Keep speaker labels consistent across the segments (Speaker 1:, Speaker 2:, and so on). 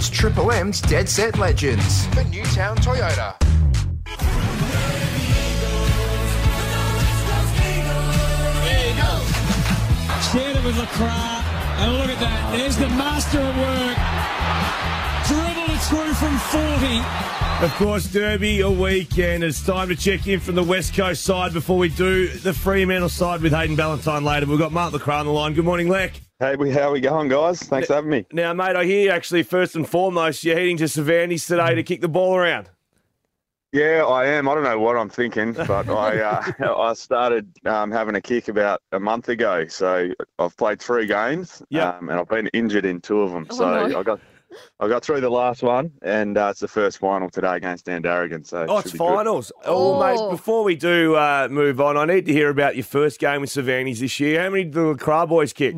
Speaker 1: It's Triple M's Dead Set Legends for Newtown Toyota.
Speaker 2: Shared it with LeCras. And look at that. There's the master at work. Dribbled it through from 40.
Speaker 3: Of course, Derby a weekend. It's time to check in from the West Coast side before we do the Fremantle side with Hayden Ballantyne later. We've got Mark LeCras on the line. Good morning, Leck.
Speaker 4: Hey, we- how we going, guys? Thanks for having me.
Speaker 3: Now, mate, I hear actually first and foremost you're heading to Savannis today to kick the ball around.
Speaker 4: Yeah, I am. I don't know what I'm thinking, but I uh, I started um, having a kick about a month ago. So I've played three games,
Speaker 3: Yeah.
Speaker 4: um, and I've been injured in two of them.
Speaker 5: Oh,
Speaker 4: so
Speaker 5: no.
Speaker 4: I got I got through the last one, and uh, it's the first final today against Dan Darrigan. So
Speaker 3: Oh,
Speaker 4: it
Speaker 3: it's
Speaker 4: should good.
Speaker 3: finals. Oh, mate,
Speaker 5: Oh.
Speaker 3: before we do uh, move on, I need to hear about your first game with Savannis this year. How many did the LeCras boys kick?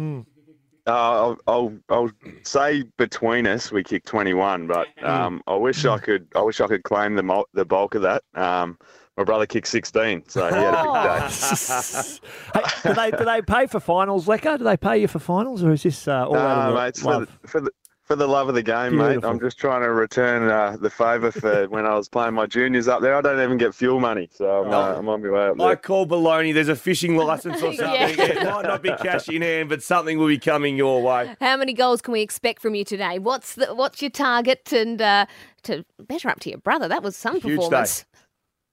Speaker 4: Uh, I'll, I'll I'll say between us we kicked 21, but um, I wish I could I wish I could claim the mul- the bulk of that. Um, my brother kicked 16, so he had a big day.
Speaker 6: hey, do they do they pay for finals, Lecker? Do they pay you for finals, or is this uh, all out of
Speaker 4: mate, it's for the, for the for the love of the game, mate. I'm just trying to return uh, the favour for when I was playing my juniors up there. I don't even get fuel money, so I'm, uh, I'm on my way up
Speaker 3: I call baloney. There's a fishing license or something.
Speaker 5: Yeah.
Speaker 3: It might not be cash in hand, but something will be coming your way.
Speaker 5: How many goals can we expect from you today? What's the what's your target? And uh, to better up to your brother, that was some
Speaker 3: Huge
Speaker 5: performance.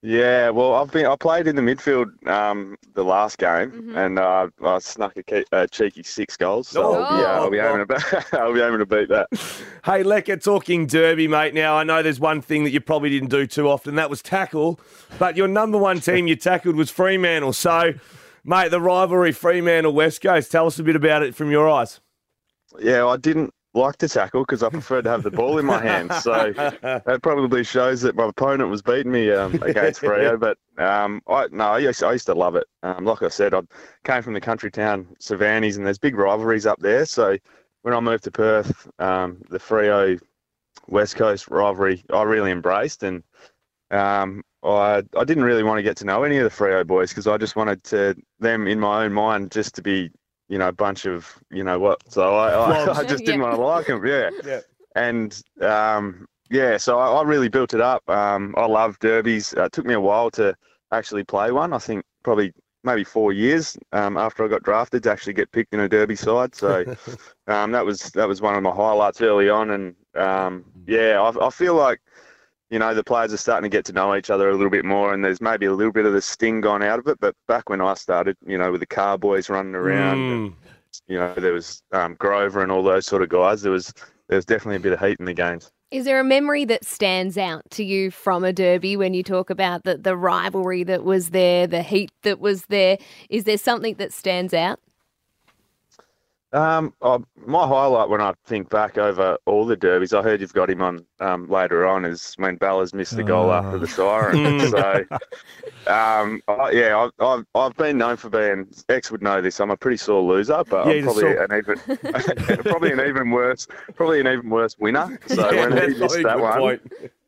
Speaker 4: Yeah, well, I've been I played in the midfield um, the last game,
Speaker 5: Mm-hmm.
Speaker 4: and uh, I snuck a, ke- a cheeky six goals. So
Speaker 3: Oh.
Speaker 4: I'll, be, uh, I'll be aiming to I'll be aiming to beat that.
Speaker 3: Hey, Lecker, talking derby, mate. Now, I know there's one thing that you probably didn't do too often. That was tackle. But your number one team you tackled was Fremantle. So, mate, the rivalry Fremantle West Coast. Tell us a bit about it from your eyes.
Speaker 4: Yeah, I didn't like to tackle because I preferred to have the ball in my hands. So that probably shows that my opponent was beating me um, against Freo. But um, I no, I used, I used to love it. Um, like I said, I came from the country town Savannis, and there's big rivalries up there. So when I moved to Perth, um, the Freo West Coast rivalry I really embraced, and um, I I didn't really want to get to know any of the Freo boys because I just wanted to them in my own mind just to be you know a bunch of you know what. So I I, I just didn't
Speaker 5: Yeah.
Speaker 4: want to like them. Yeah
Speaker 3: Yeah.
Speaker 4: and um, yeah, so I, I really built it up. Um, I love derbies. Uh, it took me a while to actually play one. I think probably maybe four years um, after I got drafted to actually get picked in a derby side. So um, that was that was one of my highlights early on. And um, yeah, I, I feel like you know the players are starting to get to know each other a little bit more, and there's maybe a little bit of the sting gone out of it. But back when I started, you know, with the Carr boys running around,
Speaker 3: Mm.
Speaker 4: you know, there was um, Grover and all those sort of guys. There was there was definitely a bit of heat in the games.
Speaker 5: Is there a memory that stands out to you from a derby when you talk about the, the rivalry that was there, the heat that was there? Is there something that stands out?
Speaker 4: Um, oh, my highlight when I think back over all the derbies, I heard you've got him on um, later on, is when Ballas missed the goal after the siren. so, um, I, yeah, I've, I've I've been known for being X would know this. I'm a pretty sore loser, but
Speaker 3: Yeah,
Speaker 4: I'm probably
Speaker 3: sore-
Speaker 4: an even probably an even worse probably an even worse winner. So
Speaker 3: Yeah,
Speaker 4: when he missed that one,
Speaker 3: point.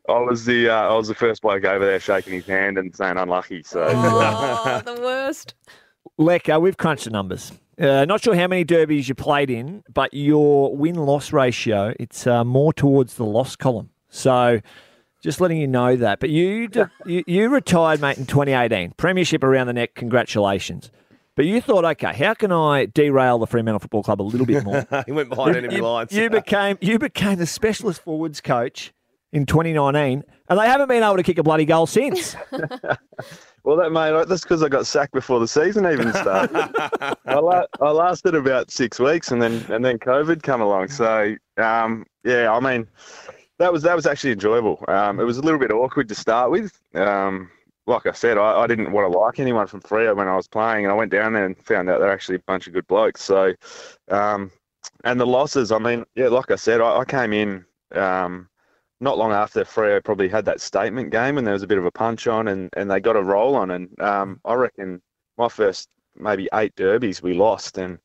Speaker 4: I was the uh, I was the first bloke over there shaking his hand and saying unlucky. So.
Speaker 5: Oh, the worst.
Speaker 6: Lecker, we've crunched the numbers. Uh, not sure how many derbies you played in, but your win loss ratio it's uh, more towards the loss column. So. Just letting you know that. But you, you you retired, mate, in 2018. Premiership around the neck. Congratulations. But you thought, okay, how can I derail the Fremantle Football Club a little bit more?
Speaker 3: he went behind enemy
Speaker 6: you,
Speaker 3: lines.
Speaker 6: you became you became the specialist forwards coach in 2019, and they haven't been able to kick a bloody goal since.
Speaker 4: Well, that mate, that's because I got sacked before the season even started. I, la- I lasted about six weeks, and then and then COVID come along. So um, yeah, I mean, that was that was actually enjoyable. Um, it was a little bit awkward to start with. Um, like I said, I, I didn't want to like anyone from Freo when I was playing, and I went down there and found out they're actually a bunch of good blokes. So, um, and the losses, I mean, yeah, like I said, I, I came in. Um, not long after Freo probably had that statement game and there was a bit of a punch on and, and they got a roll on and um, I reckon my first maybe eight derbies we lost and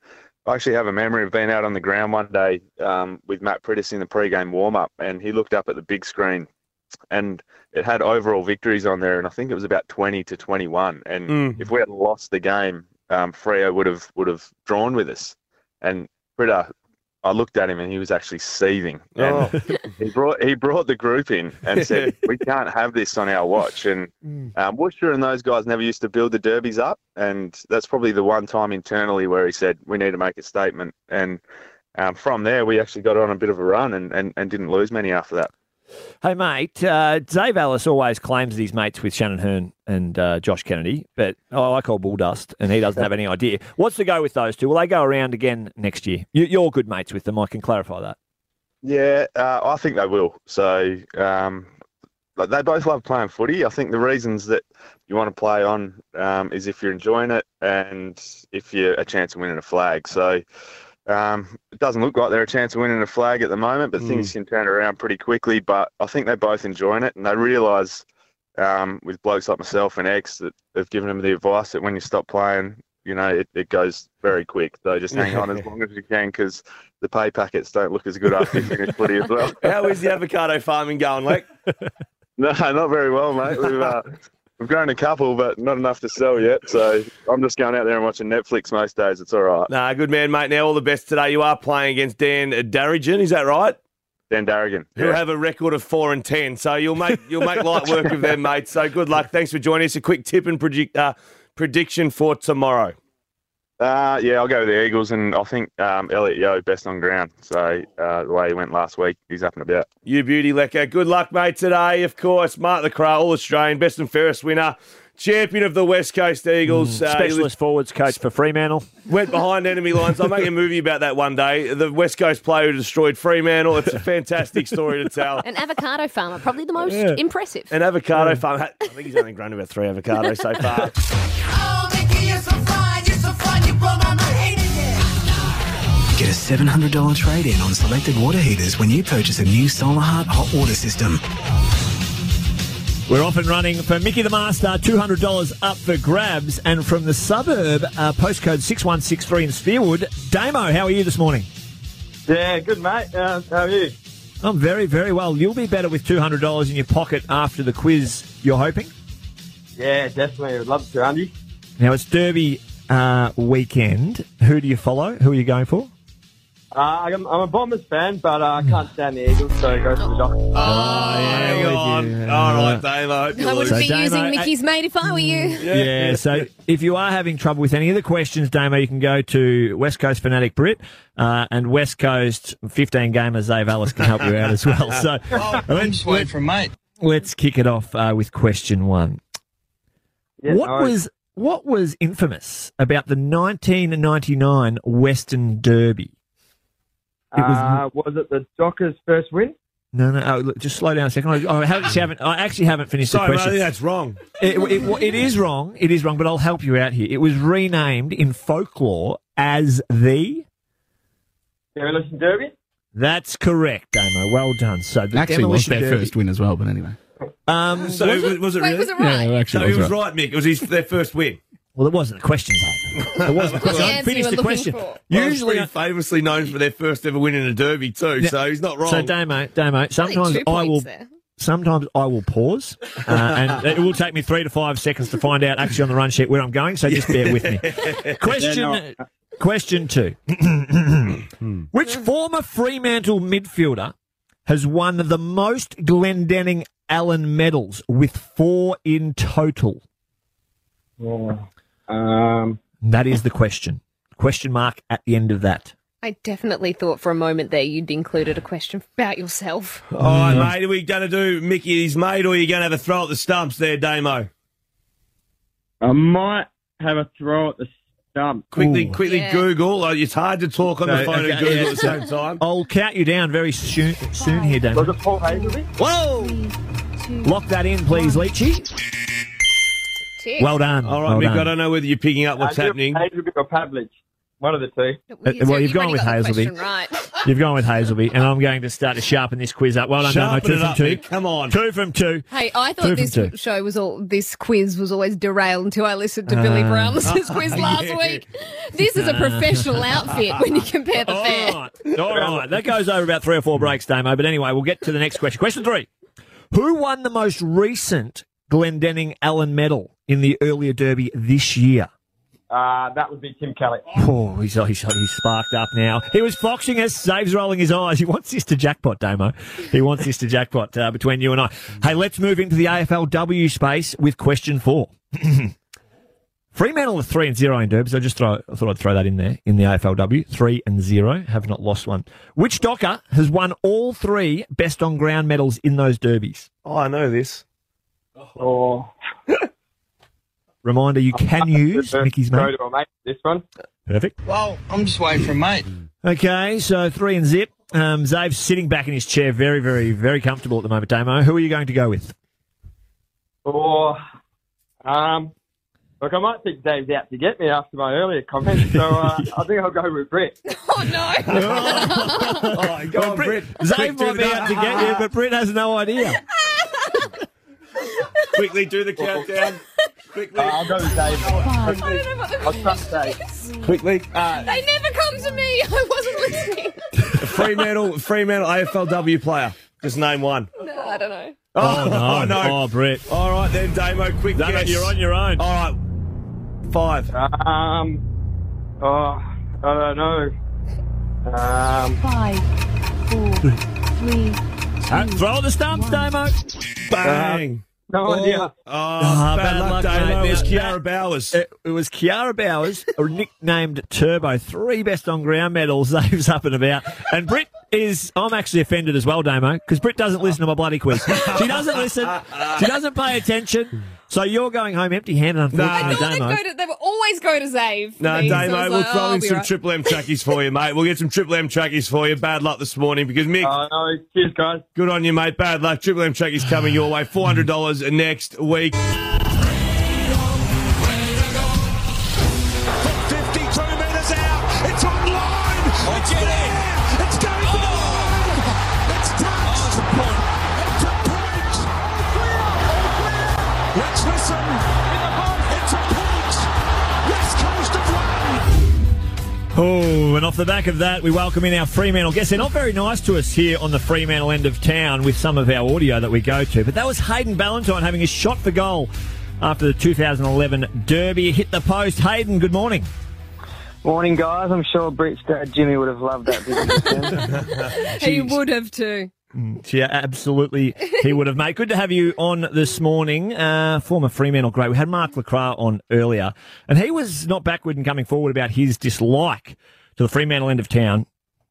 Speaker 4: I actually have a memory of being out on the ground one day um, with Matt Priddis in the pre-game warm-up and he looked up at the big screen and it had overall victories on there and I think it was about 20 to 21 and
Speaker 3: Mm.
Speaker 4: if we had lost the game um, Freo would have would have drawn with us and Britta I looked at him and he was actually seething. And
Speaker 3: Oh.
Speaker 4: he brought he brought the group in and said, "We can't have this on our watch." And um, Woosha and those guys never used to build the derbies up, and that's probably the one time internally where he said, "We need to make a statement." And um, from there, we actually got on a bit of a run and, and, and didn't lose many after that.
Speaker 6: Hey, mate, uh, Dave Ellis always claims that he's mates with Shannon Hurn and uh, Josh Kennedy, but oh, I call bull dust, and he doesn't have any idea. What's the go with those two? Will they go around again next year? You, you're good mates with them. I can clarify that.
Speaker 4: Yeah, uh, I think they will. So um, they both love playing footy. I think the reasons that you want to play on um, is if you're enjoying it and if you're a chance of winning a flag. So um, it doesn't look like they're a chance of winning a flag at the moment, but things can turn around pretty quickly. But I think they're both enjoying it and they realise um, with blokes like myself and X that have given them the advice that when you stop playing, you know, it, it goes very quick. So just hang on as long as you can because the pay packets don't look as good after you finish footy as well.
Speaker 3: How is the avocado farming going, Leck?
Speaker 4: No, not very well, mate. We've uh, we've grown a couple, but not enough to sell yet. So I'm just going out there and watching Netflix most days. It's all right.
Speaker 3: Nah, good man, mate. Now, all the best today. You are playing against Dan Darrigan, is that right?
Speaker 4: Dan Darrigan.
Speaker 3: Who
Speaker 4: Yeah.
Speaker 3: have a record of four and ten. So you'll make you'll make light work of them, mate. So good luck. Thanks for joining us. A quick tip and predict, uh, prediction for tomorrow.
Speaker 4: Uh, yeah, I'll go with the Eagles, and I think um, Elliot Yeo best on ground. So uh, the way he went last week, he's up and about.
Speaker 3: You beauty, Lecker. Good luck, mate, today. Of course, Mark the Crow, All Australian, best and fairest winner, champion of the West Coast Eagles. Uh, he
Speaker 6: Specialist forwards coach for Fremantle.
Speaker 3: went behind enemy lines. I'll make a movie about that one day. The West Coast player who destroyed Fremantle. It's a fantastic story to tell.
Speaker 5: An avocado farmer, probably the most impressive.
Speaker 3: An avocado farmer. I think he's only grown about three avocados so far.
Speaker 7: Get a $700 trade in on selected water heaters when you purchase a new Solahart hot water system.
Speaker 6: We're off and running for Mickey the Master, $200 up for grabs. And from the suburb, uh, postcode 6163 in Spearwood, Damo, how are you this morning?
Speaker 8: Yeah, good mate. Uh, how are you?
Speaker 6: I'm very, very well. You'll be better with $200 in your pocket after the quiz, you're hoping?
Speaker 8: Yeah, definitely. I'd love to, Andy.
Speaker 6: Now, it's Derby uh, weekend. Who do you follow? Who are you going for?
Speaker 8: Uh, I'm, I'm a Bombers fan, but uh, I can't stand the Eagles, so go for the Dockers.
Speaker 3: Hang on. All right, Dave. I hope you
Speaker 5: I wouldn't be
Speaker 6: Damo,
Speaker 5: using Mickey's mate if I were you.
Speaker 6: Yeah, so if you are having trouble with any of the questions, Damo, you can go to West Coast Fanatic Brit uh, and West Coast 15 gamers Dave Ellis can help you out as well. So let's, let,
Speaker 7: from mate.
Speaker 6: let's kick it off uh, with question one.
Speaker 8: Yeah,
Speaker 6: what
Speaker 8: no worries.
Speaker 6: was what was infamous about the 1999 Western Derby? It was
Speaker 8: uh, was it the Dockers' first win?
Speaker 6: no, no. Oh, look, just slow down a second. I, I actually haven't. I actually haven't finished
Speaker 3: Sorry,
Speaker 6: the question.
Speaker 3: think that's wrong.
Speaker 6: It, it, it is wrong. It is wrong, but I'll help you out here. It was renamed in folklore as the.
Speaker 8: Demolition Derby?
Speaker 6: That's correct, Damo. Well done. So the
Speaker 9: Actually, was their
Speaker 6: Derby-
Speaker 9: first win as well, but anyway.
Speaker 6: Um,
Speaker 3: So
Speaker 6: was
Speaker 3: was,
Speaker 6: it?
Speaker 3: was it
Speaker 5: Wait,
Speaker 3: really?
Speaker 5: was it right?
Speaker 9: Yeah, actually,
Speaker 3: So he was
Speaker 9: right.
Speaker 3: right, Mick. It was his, their first win.
Speaker 6: Well, it wasn't a question, though. It wasn't a question.
Speaker 5: the
Speaker 6: I finished the question.
Speaker 5: for.
Speaker 3: Usually,
Speaker 6: Usually,
Speaker 3: famously known for their first ever win in a derby too.
Speaker 6: Yeah.
Speaker 3: So he's not wrong.
Speaker 6: so Damo, Damo. Sometimes
Speaker 5: two
Speaker 6: I
Speaker 5: points
Speaker 6: will.
Speaker 5: there.
Speaker 6: Sometimes I will pause, uh, and it will take me three to five seconds to find out actually on the run sheet where I'm going. So just bear with me. Question, question two: Which former Fremantle midfielder has won the most Glendinning Allan medals with four in total?
Speaker 8: Um,
Speaker 6: That is the question. Question mark at the end of that.
Speaker 5: I definitely thought for a moment there you'd included a question about yourself.
Speaker 3: All right, mate. Are we going to do Mickey his mate, or are you going to have a throw at the stumps there, Damo?
Speaker 8: I might have a throw at the stump.
Speaker 3: Quickly,
Speaker 6: Ooh.
Speaker 3: quickly
Speaker 5: Yeah.
Speaker 3: Google. Oh, It's hard to talk on the
Speaker 6: So,
Speaker 3: phone and Google
Speaker 6: yeah.
Speaker 3: at the same time.
Speaker 6: I'll count you down very soon, soon here, Damo.
Speaker 8: Was it Paul Hasleby?
Speaker 6: Whoa! Lock that in, please, Leachy.
Speaker 5: Tick.
Speaker 6: Well done.
Speaker 3: All right,
Speaker 6: well
Speaker 3: Mick. I don't know whether you're picking up what's
Speaker 8: Uh,
Speaker 3: happening.
Speaker 8: Hasleby or Pavlich. One of the two.
Speaker 6: Uh, well, you've gone with
Speaker 5: got Hasleby. Right.
Speaker 6: You've gone with Hasleby, and I'm going to start to sharpen this quiz up. Well done, Damo.
Speaker 3: Sharpen
Speaker 6: Two
Speaker 3: it
Speaker 6: from
Speaker 3: up,
Speaker 6: two.
Speaker 3: Mick. Come on.
Speaker 6: Two from two.
Speaker 5: Hey, I thought
Speaker 6: from
Speaker 5: this
Speaker 6: two.
Speaker 5: show was all this quiz was always derailed until I listened to Billy
Speaker 6: Ah.
Speaker 5: Brownless' quiz last
Speaker 3: yeah.
Speaker 5: week. This is a professional outfit when you compare the
Speaker 6: All
Speaker 5: fair.
Speaker 6: right. All right. That goes over about three or four breaks, Damo. But anyway, we'll get to the next question. Question three. Who won the most recent Glendinning Allan medal in the earlier derby this year?
Speaker 8: uh, that would be Tim Kelly.
Speaker 6: Oh, he's, he's, he's sparked up now. He was foxing us. Zave's rolling his eyes. He wants this to jackpot, Damo. He wants this to jackpot uh, between you and I. Hey, let's move into the AFLW space with question four. Fremantle are three and zero in Derbs. I just throw, I thought I'd throw that in there in the AFLW. Three and zero, have not lost one. Which Docker has won all three best on ground medals in those derbies?
Speaker 3: Oh, I know this.
Speaker 8: Or
Speaker 6: Reminder: you can use Mickey's
Speaker 8: go
Speaker 6: mate.
Speaker 8: to a mate. This one.
Speaker 6: Perfect.
Speaker 9: Well, I'm just waiting for a mate.
Speaker 6: Okay, so three and zip. Um, Zave's sitting back in his chair, very, very, very comfortable at the moment. Damo, who are you going to go with?
Speaker 8: Or um, look, I might think Dave's out to get me after my earlier comment, so uh, I think I'll go with Brett.
Speaker 5: Oh no!
Speaker 3: Oh, go on, Britt.
Speaker 6: Zave
Speaker 3: Quick,
Speaker 6: might be
Speaker 3: the-
Speaker 6: out to get you, but Britt has no idea.
Speaker 3: Quickly do the countdown. Quickly.
Speaker 8: I'll go with Dave.
Speaker 5: I don't know what the
Speaker 8: I'll trust Dave.
Speaker 3: Quickly.
Speaker 5: They never come to me. I wasn't listening.
Speaker 3: Fremantle, Fremantle AFLW player. Just name one.
Speaker 5: No, I don't know.
Speaker 6: Oh, no.
Speaker 3: Oh, no.
Speaker 6: Oh, Britt.
Speaker 3: All right then, Damo. Quick
Speaker 6: No, no,
Speaker 3: guess.
Speaker 6: you're on your own.
Speaker 3: All right. Five.
Speaker 8: Um, oh, I don't know. Um,
Speaker 5: Five, four, three.
Speaker 6: Uh, throw the stumps, Damo.
Speaker 3: Bang.
Speaker 8: No idea.
Speaker 3: Oh,
Speaker 6: Ah,
Speaker 3: bad,
Speaker 6: bad
Speaker 3: luck,
Speaker 6: luck,
Speaker 3: Damo.
Speaker 6: mate.
Speaker 3: It was Kiara Bowers.
Speaker 6: It, it was Kiara Bowers, nicknamed Turbo, three best on ground medals. Zave's up and about. And Britt is, I'm actually offended as well, Damo, because Britt doesn't listen to my bloody quiz. She doesn't listen. She doesn't pay attention. So you're going home empty handed,
Speaker 5: I
Speaker 6: unfortunately,
Speaker 5: thought they'd
Speaker 6: Damo.
Speaker 5: go to, they would always go to Zave.
Speaker 3: No,
Speaker 5: me, so
Speaker 3: Damo,
Speaker 5: was
Speaker 3: we'll
Speaker 5: like,
Speaker 3: throw
Speaker 5: oh,
Speaker 3: in some
Speaker 5: right.
Speaker 3: Triple M trackies for you, mate. We'll get some Triple M trackies for you. Bad luck this morning because Mick,
Speaker 8: Oh, no. Cheers, guys.
Speaker 3: good on you, mate. Bad luck. Triple M trackies coming your way. Four hundred dollars next week.
Speaker 6: Oh, and off the back of that, we welcome in our Fremantle guests. They're not very nice to us here on the Fremantle end of town with some of our audio that we go to, but that was Hayden Ballantyne having a shot for goal after the 2011 Derby hit the post. Hayden, good morning.
Speaker 10: Morning, guys. I'm sure Brett's dad Jimmy would have loved that.
Speaker 5: He would have too.
Speaker 6: Yeah, absolutely. He would have, mate. Good to have you on this morning. Uh, former Fremantle great. We had Mark LeCras on earlier, and he was not backward in coming forward about his dislike to the Fremantle end of town.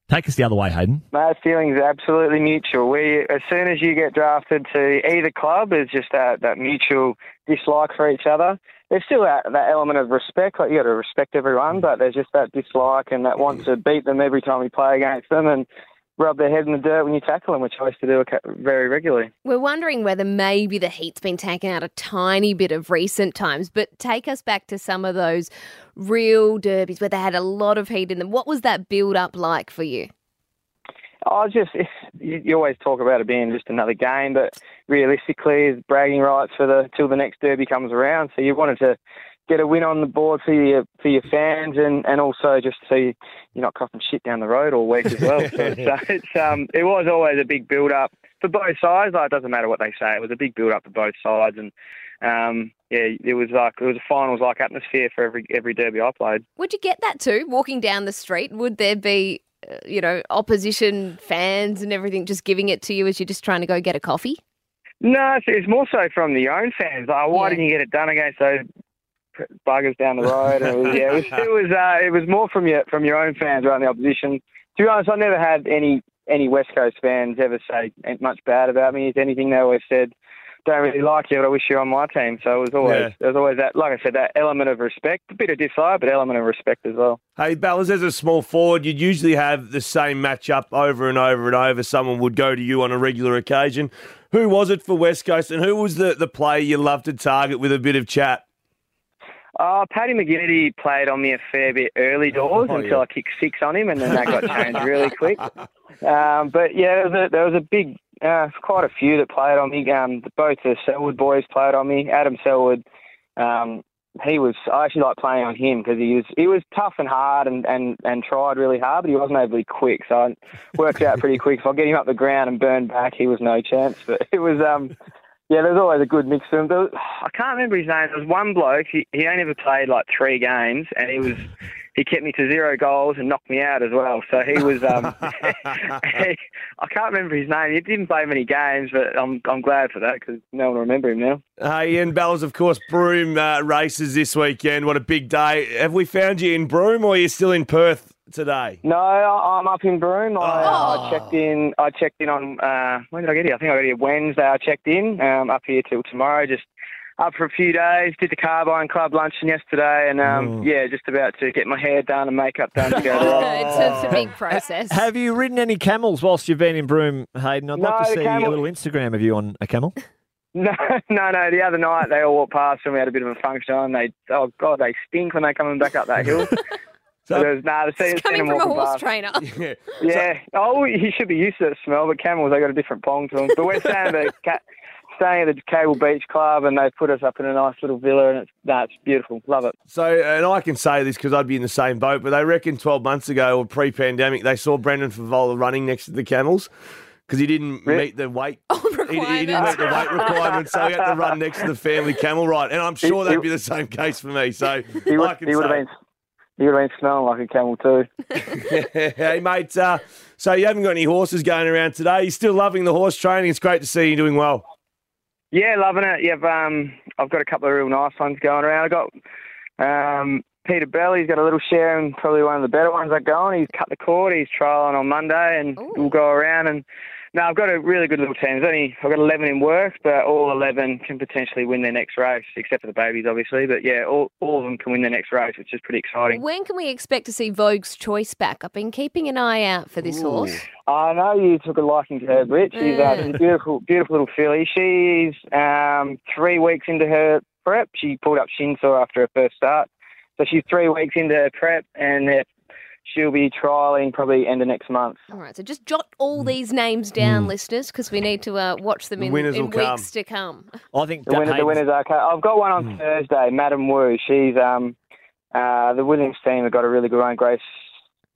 Speaker 6: Take us the other way, Hayden.
Speaker 10: My feelings are absolutely mutual. We, as soon as you get drafted to either club, there's just that, that mutual dislike for each other. There's still that, that element of respect, like you got to respect everyone, but there's just that dislike and that want to beat them every time we play against them and rub their head in the dirt when you tackle them, which I used to do very regularly.
Speaker 5: We're wondering whether maybe the heat's been taken out a tiny bit of recent times, but take us back to some of those real derbies where they had a lot of heat in them. What was that build up like for you?
Speaker 10: I just you, you always talk about it being just another game, but realistically, it's bragging rights for the till the next derby comes around. So you wanted to get a win on the board for your for your fans, and, and also just so you, you're not coughing shit down the road all week as well. so it's, uh, it's um it was always a big build up for both sides. Like, it doesn't matter what they say, it was a big build up for both sides, and um yeah, it was like it was a finals like atmosphere for every every derby I played.
Speaker 5: Would you get that too? Walking down the street, would there be, uh, you know, opposition fans and everything just giving it to you as you're just trying to go get a coffee?
Speaker 10: No, it's, it's more so from the own fans. Like, why
Speaker 5: Yeah.
Speaker 10: didn't you get it done against those buggers down the road? And it was, yeah, it was it was, uh, it was more from your from your own fans rather than the opposition. To be honest, I never had any any West Coast fans ever say much bad about me. If anything, they always said, "Don't really like you, but I wish you were on my team." So it was always
Speaker 3: Yeah.
Speaker 10: there was always that, like I said, that element of respect, a bit of dislike, but element of respect as well.
Speaker 3: Hey, Ballas, as a small forward, you'd usually have the same matchup over and over and over. Someone would go to you on a regular occasion. Who was it for West Coast, and who was the, the player you loved to target with a bit of chat?
Speaker 10: Uh, Paddy McGinnity played on me a fair bit early doors
Speaker 3: Oh,
Speaker 10: until
Speaker 3: yeah.
Speaker 10: I kicked six on him, and then that got changed really quick. Um, but yeah, there was a, there was a big, uh, quite a few that played on me. Um, both the Selwood boys played on me. Adam Selwood, um, he was. I actually like playing on him because he was he was tough and hard and, and, and tried really hard, but he wasn't overly quick. So it worked out pretty quick. If I get him up the ground and burn back, he was no chance. But it was um, yeah, there's always a good mix of them. Was, I can't remember his name. There was one bloke. He, he only ever played like three games, and he was he kept me to zero goals and knocked me out as well. So he was. Um, he, I can't remember his name. He didn't play many games, but I'm I'm glad for that because no one will remember him now.
Speaker 3: Hey, Ian Bells, of course, Broome uh, races this weekend. What a big day. Have we found you in Broome or are you still in Perth today?
Speaker 10: No, I- I'm up in Broome. I,
Speaker 3: Oh.
Speaker 10: I checked in. I checked in on uh, when did I get here? I think I got here Wednesday. I checked in. Um, up here till tomorrow. Just up for a few days. Did the Carbine Club luncheon yesterday, and um, yeah, just about to get my hair done and makeup done to go to the
Speaker 5: it's, a, it's a big process.
Speaker 6: Have you ridden any camels whilst you've been in Broome, Hayden? I'd
Speaker 10: No,
Speaker 6: like to
Speaker 10: the
Speaker 6: see
Speaker 10: camel-
Speaker 6: a little Instagram of you on a camel.
Speaker 10: No, no, no. The other night they all walked past and we had a bit of a function on. They, oh god, they stink when they're coming back up that hill. So there's nah, the
Speaker 5: It's coming from a horse trainer.
Speaker 3: Yeah.
Speaker 10: Yeah. Oh, he should be used to that smell, but camels they got a different pong to them. But we're staying at the staying at the Cable Beach Club, and they put us up in a nice little villa, and it's nah, it's beautiful. Love it.
Speaker 3: So, and I can say this because I'd be in the same boat, but they reckon 12 months ago or pre pandemic, they saw Brendan Fevola running next to the camels because he didn't meet the weight. Oh, he, he didn't meet the weight requirements, so he had to run next to the family camel ride. And I'm sure that'd be the same case for me. So,
Speaker 10: He would,
Speaker 3: I can
Speaker 10: he would have
Speaker 3: say-
Speaker 10: been he would have been smelling like a camel too.
Speaker 3: hey, mate. Uh, so, you haven't got any horses going around today. You're still loving the horse training. It's great to see you doing well.
Speaker 10: Yeah, loving it. Yeah, um, I've got a couple of real nice ones going around. I got um, Peter Bell. He's got a little share and probably one of the better ones that going. He's cut the cord. He's trialing on Monday, and we'll go around. And no, I've got a really good little team. There's only I've got 11 in work, but all 11 can potentially win their next race, except for the babies, obviously. But yeah, all, all of them can win their next race, which is pretty exciting.
Speaker 5: When can we expect to see Vogue's Choice back? I've been keeping an eye out for this horse.
Speaker 10: I know you took a liking to her, Brit. She's, uh,
Speaker 5: Mm.
Speaker 10: she's a beautiful, beautiful little filly. She's um, three weeks into her prep. She pulled up shin sore after her first start, so she's three weeks into her prep, and uh, she'll be trialing probably end of next month.
Speaker 5: All right, so just jot all these names down, listeners, because we need to uh, watch them
Speaker 10: The
Speaker 5: in, in
Speaker 10: will come.
Speaker 5: weeks to come.
Speaker 6: I think
Speaker 10: The winner, the winner's okay. I've got one on Thursday, Madam Wu. She's um, uh, the Williams team have got a really good one, Grace.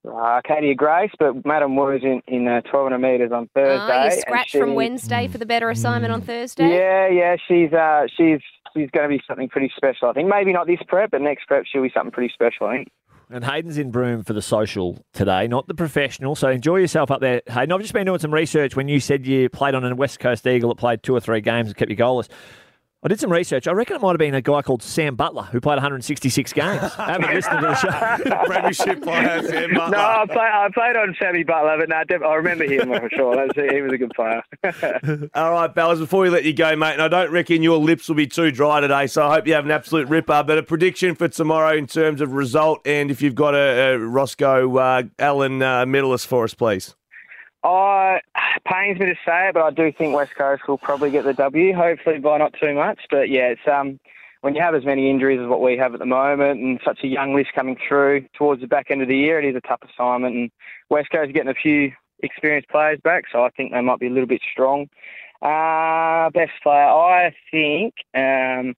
Speaker 10: Uh, Arcadia Grace, but Madam Wu's in, in uh, 1200 metres on Thursday.
Speaker 5: Ah, you scratch
Speaker 10: she-
Speaker 5: from Wednesday for the better assignment on Thursday.
Speaker 10: Yeah, yeah, she's uh, she's she's going to be something pretty special. I think maybe not this prep, but next prep she'll be something pretty special. I think.
Speaker 6: And Hayden's in Broome for the social today, not the professional. So enjoy yourself up there, Hayden. I've just been doing some research when you said you played on a West Coast Eagle that played two or three games and kept you goalless. I did some research. I reckon it might have been a guy called Sam Butler who played 166 games. I haven't listened to the show.
Speaker 3: Premiership player, Sam Butler.
Speaker 10: No, I, play, I played on Sammy Butler, but no, I remember him for sure. That was, he was a good player.
Speaker 3: All right, Bellas, before we let you go, mate, and I don't reckon your lips will be too dry today, so I hope you have an absolute ripper. But a prediction for tomorrow in terms of result, and if you've got a, a Roscoe uh, Allen uh, medalist for us, please.
Speaker 10: I pains me to say it, but I do think West Coast will probably get the W. Hopefully by not too much. But yeah, it's um when you have as many injuries as what we have at the moment, and such a young list coming through towards the back end of the year, it is a tough assignment. And West Coast are getting a few experienced players back, so I think they might be a little bit strong. Uh, best player, I think. Um,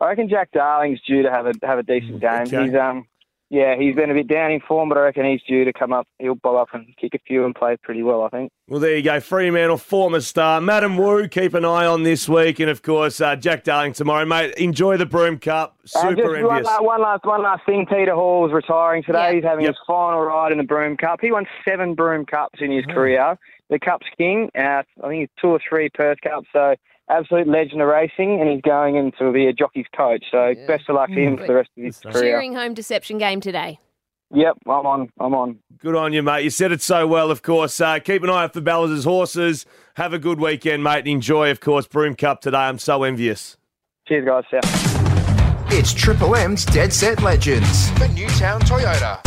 Speaker 10: I reckon Jack Darling's due to have a have a decent game.
Speaker 3: okay.
Speaker 10: He's um yeah, he's been a bit down in form, but I reckon he's due to come up. He'll bob up and kick a few and play pretty well, I think.
Speaker 3: Well, there you go. Fremantle, former star. Madam Wu, keep an eye on this week. And, of course, uh, Jack Darling tomorrow. Mate, enjoy the Broome Cup.
Speaker 10: And
Speaker 3: Super
Speaker 10: one,
Speaker 3: envious.
Speaker 10: one last one last thing. Peter Hall is retiring today.
Speaker 5: Yeah.
Speaker 10: He's having
Speaker 3: Yep.
Speaker 10: his final ride in the Broome Cup. He won seven Broome Cups in
Speaker 3: Oh.
Speaker 10: his career. The Cup's king. Uh, I think he's two or three Perth Cups. So absolute legend of racing, and he's going in to be a jockey's coach. So best of luck to him for the rest of his career.
Speaker 5: Cheering home deception game today.
Speaker 10: Yep, I'm on. I'm on.
Speaker 3: Good on you, mate. You said it so well, of course. Uh, keep an eye out for Ballas' horses. Have a good weekend, mate. and Enjoy, of course, Broome Cup today. I'm so envious.
Speaker 10: Cheers, guys. See ya.
Speaker 1: It's Triple M's Dead Set Legends for Newtown Toyota.